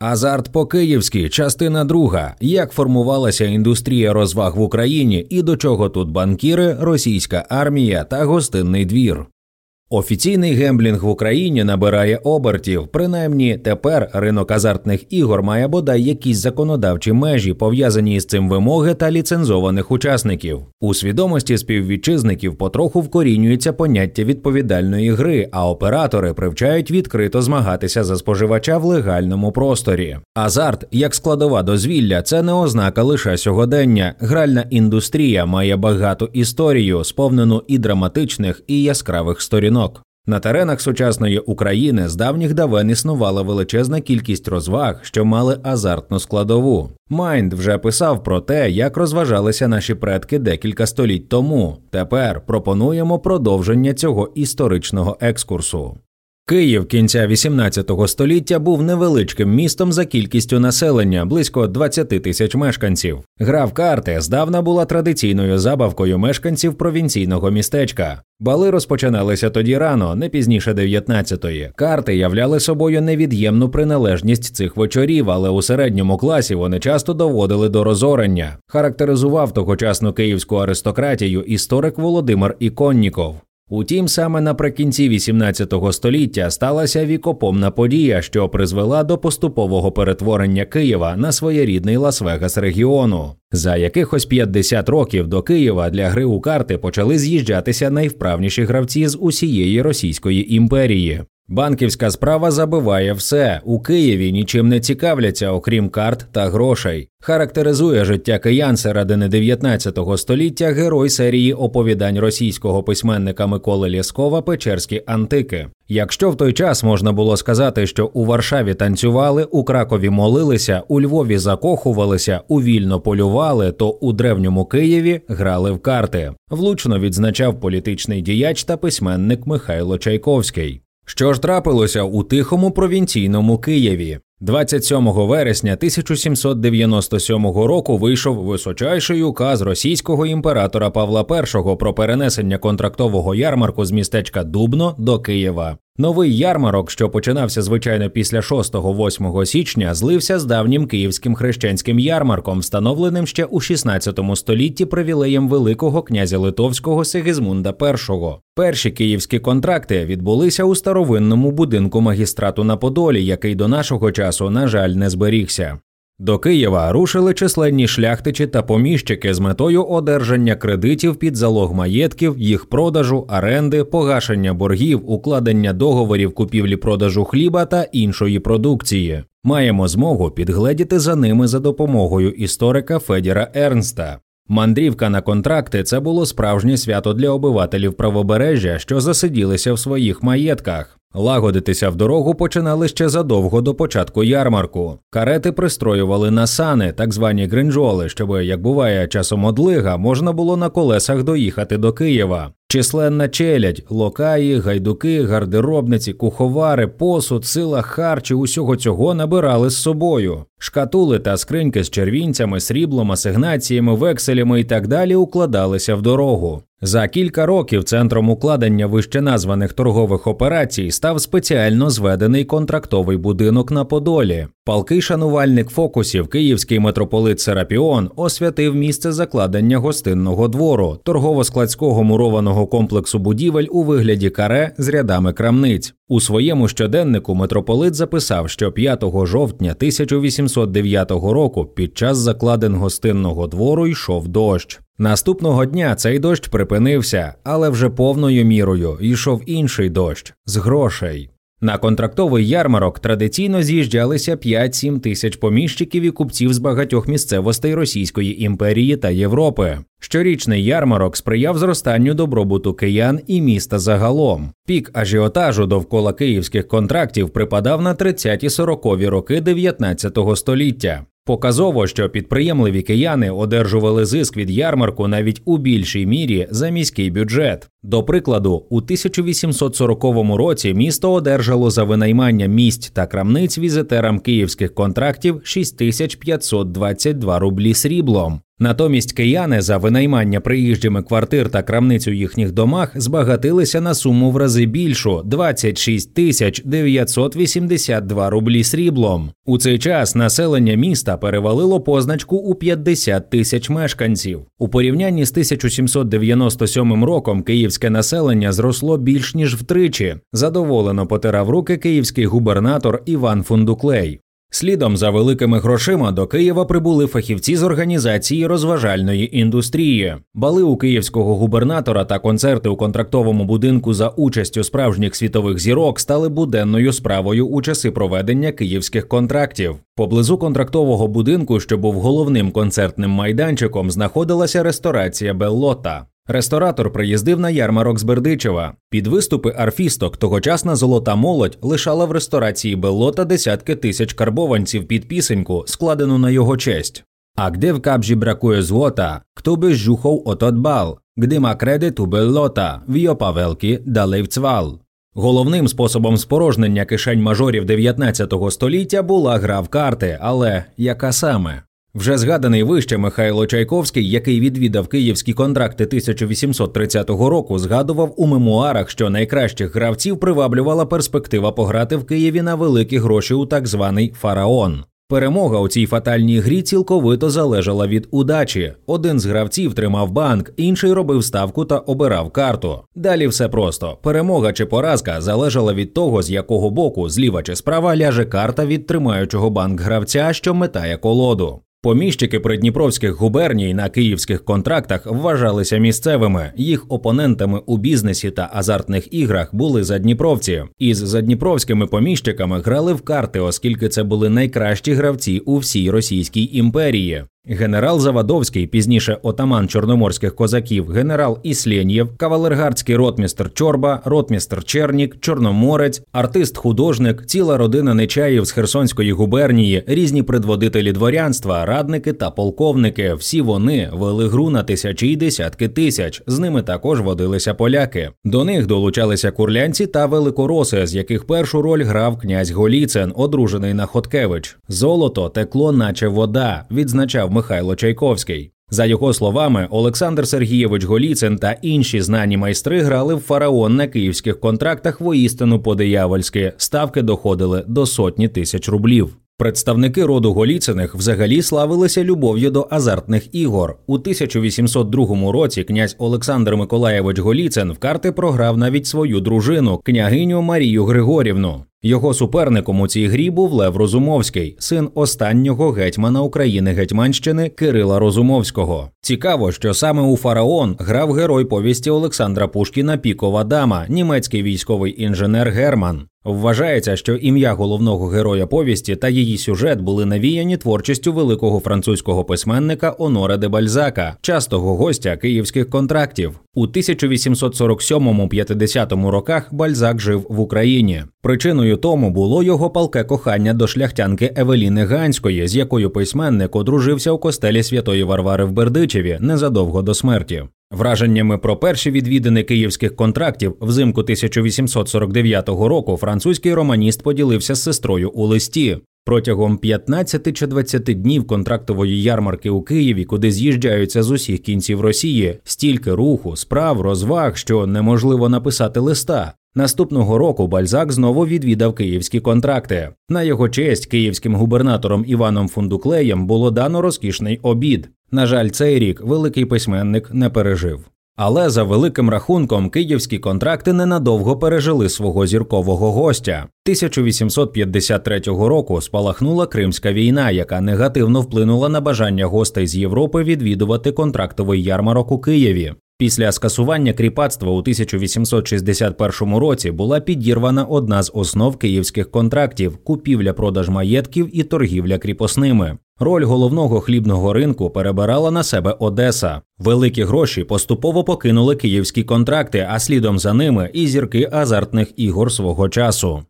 Азарт по-київськи, частина друга. Як формувалася індустрія розваг в Україні і до чого тут банкіри, російська армія та гостинний двір. Офіційний гемблінг в Україні набирає обертів. Принаймні тепер ринок азартних ігор має бодай якісь законодавчі межі, пов'язані з цим вимоги та ліцензованих учасників. У свідомості співвітчизників потроху вкорінюється поняття відповідальної гри, а оператори привчають відкрито змагатися за споживача в легальному просторі. Азарт як складова дозвілля це не ознака лише сьогодення. Гральна індустрія має багату історію, сповнену і драматичних, і яскравих сторінок жінок. На теренах сучасної України з давніх давен існувала величезна кількість розваг, що мали азартну складову. Майнд вже писав про те, як розважалися наші предки декілька століть тому. Тепер пропонуємо продовження цього історичного екскурсу. Київ кінця 18 століття був невеличким містом за кількістю населення, близько 20 тисяч мешканців. Гра в карти здавна була традиційною забавкою мешканців провінційного містечка. Бали розпочиналися тоді рано, не пізніше 19-ї. Карти являли собою невід'ємну приналежність цих вечорів, але у середньому класі вони часто доводили до розорення. Характеризував тогочасну київську аристократію історик Володимир Іконніков. Утім, саме наприкінці XVIII століття сталася вікопомна подія, що призвела до поступового перетворення Києва на своєрідний Лас-Вегас регіону. За якихось 50 років до Києва для гри у карти почали з'їжджатися найвправніші гравці з усієї Російської імперії. Банківська справа забиває все у Києві нічим не цікавляться, окрім карт та грошей. Характеризує життя киян середини 19 століття герой серії оповідань російського письменника Миколи Лєскова Печерські антики. Якщо в той час можна було сказати, що у Варшаві танцювали, у Кракові молилися, у Львові закохувалися, у вільно полювали, то у древньому Києві грали в карти. Влучно відзначав політичний діяч та письменник Михайло Чайковський. Що ж трапилося у тихому провінційному Києві? 27 вересня 1797 року вийшов височайший указ російського імператора Павла І про перенесення контрактового ярмарку з містечка Дубно до Києва. Новий ярмарок, що починався звичайно після 6-8 січня, злився з давнім київським хрещенським ярмарком, встановленим ще у 16 столітті привілеєм Великого князя Литовського Сигізмунда І. Перші київські контракти відбулися у старовинному будинку магістрату на Подолі, який до нашого часу, на жаль, не зберігся. До Києва рушили численні шляхтичі та поміщики з метою одержання кредитів під залог маєтків, їх продажу, оренди, погашення боргів, укладення договорів купівлі-продажу хліба та іншої продукції. Маємо змогу підгледіти за ними за допомогою історика Федіра Ернста. Мандрівка на контракти це було справжнє свято для обивателів правобережжя, що засиділися в своїх маєтках. Лагодитися в дорогу починали ще задовго до початку ярмарку. Карети пристроювали на сани, так звані гринджоли, щоб, як буває часом одлига, можна було на колесах доїхати до Києва. Численна челядь, локаї, гайдуки, гардеробниці, куховари, посуд, сила харчі усього цього набирали з собою. Шкатули та скриньки з червінцями, сріблом, асигнаціями, векселями і так далі укладалися в дорогу. За кілька років центром укладення вищеназваних торгових операцій став спеціально зведений контрактовий будинок на Подолі. Палкий шанувальник фокусів, київський митрополит Серапіон освятив місце закладення гостинного двору, торгово-складського мурованого комплексу будівель у вигляді каре з рядами крамниць. У своєму щоденнику митрополит записав, що 5 жовтня 1809 року під час закладен гостинного двору йшов дощ. Наступного дня цей дощ припинився, але вже повною мірою йшов інший дощ з грошей. На контрактовий ярмарок традиційно з'їжджалися 5-7 тисяч поміщиків і купців з багатьох місцевостей Російської імперії та Європи. Щорічний ярмарок сприяв зростанню добробуту киян і міста загалом. Пік ажіотажу довкола київських контрактів припадав на 30-40-ві роки 19 століття. Показово, що підприємливі кияни одержували зиск від ярмарку навіть у більшій мірі за міський бюджет. До прикладу, у 1840 році місто одержало за винаймання місць та крамниць візитерам київських контрактів 6522 рублі сріблом. Натомість кияни за винаймання приїжджими квартир та крамницю їхніх домах збагатилися на суму в рази більшу 26 тисяч 982 рублі сріблом. У цей час населення міста перевалило позначку у 50 тисяч мешканців. У порівнянні з 1797 роком київське населення зросло більш ніж втричі. Задоволено потирав руки київський губернатор Іван Фундуклей. Слідом за великими грошима до Києва прибули фахівці з організації розважальної індустрії. Бали у київського губернатора та концерти у контрактовому будинку за участю справжніх світових зірок стали буденною справою у часи проведення київських контрактів. Поблизу контрактового будинку, що був головним концертним майданчиком, знаходилася ресторація Беллота. Ресторатор приїздив на ярмарок з Бердичева. Під виступи арфісток тогочасна золота молодь лишала в ресторації Белота десятки тисяч карбованців під пісеньку, складену на його честь. А где в кабжі бракує злота, хто би жухов отот бал, где ма кредит у Беллота, в йо павелки далей в цвал. Головним способом спорожнення кишень мажорів 19 століття була гра в карти, але яка саме? Вже згаданий вище Михайло Чайковський, який відвідав київські контракти 1830 року, згадував у мемуарах, що найкращих гравців приваблювала перспектива пограти в Києві на великі гроші у так званий фараон. Перемога у цій фатальній грі цілковито залежала від удачі. Один з гравців тримав банк, інший робив ставку та обирав карту. Далі все просто: перемога чи поразка залежала від того, з якого боку, зліва чи справа, ляже карта від тримаючого банк гравця, що метає колоду. Поміщики придніпровських губерній на київських контрактах вважалися місцевими. Їх опонентами у бізнесі та азартних іграх були задніпровці. Із задніпровськими поміщиками грали в карти, оскільки це були найкращі гравці у всій Російській імперії. Генерал Завадовський, пізніше отаман чорноморських козаків, генерал Ісленєв, кавалергардський ротмістр Чорба, ротмістр Чернік, Чорноморець, артист-художник, ціла родина Нечаїв з Херсонської губернії, різні предводителі дворянства, радники та полковники. Всі вони вели гру на тисячі й десятки тисяч. З ними також водилися поляки. До них долучалися курлянці та великороси, з яких першу роль грав князь Голіцин, одружений на Хоткевич. Золото текло, наче вода. Відзначав Михайло Чайковський. За його словами, Олександр Сергійович Голіцин та інші знані майстри грали в фараон на київських контрактах воістину по-диявольськи. Ставки доходили до сотні тисяч рублів. Представники роду Голіциних взагалі славилися любов'ю до азартних ігор. У 1802 році князь Олександр Миколаєвич Голіцин в карти програв навіть свою дружину, княгиню Марію Григорівну. Його суперником у цій грі був Лев Розумовський, син останнього гетьмана України Гетьманщини Кирила Розумовського. Цікаво, що саме у фараон грав герой повісті Олександра Пушкіна Пікова дама, німецький військовий інженер Герман. Вважається, що ім'я головного героя повісті та її сюжет були навіяні творчістю великого французького письменника Оноре де Бальзака, частого гостя київських контрактів. У 1847-50 роках Бальзак жив в Україні. Причиною тому було його палке кохання до шляхтянки Евеліни Ганської, з якою письменник одружився у костелі Святої Варвари в Бердичеві незадовго до смерті. Враженнями про перші відвідини київських контрактів взимку 1849 року французький романіст поділився з сестрою у листі. Протягом 15 чи 20 днів контрактової ярмарки у Києві, куди з'їжджаються з усіх кінців Росії, стільки руху, справ, розваг, що неможливо написати листа. Наступного року Бальзак знову відвідав київські контракти. На його честь київським губернатором Іваном Фундуклеєм було дано розкішний обід. На жаль, цей рік великий письменник не пережив. Але за великим рахунком київські контракти ненадовго пережили свого зіркового гостя. 1853 року спалахнула Кримська війна, яка негативно вплинула на бажання гостей з Європи відвідувати контрактовий ярмарок у Києві. Після скасування кріпацтва у 1861 році була підірвана одна з основ київських контрактів купівля-продаж маєтків і торгівля кріпосними. Роль головного хлібного ринку перебирала на себе Одеса. Великі гроші поступово покинули київські контракти, а слідом за ними і зірки азартних ігор свого часу.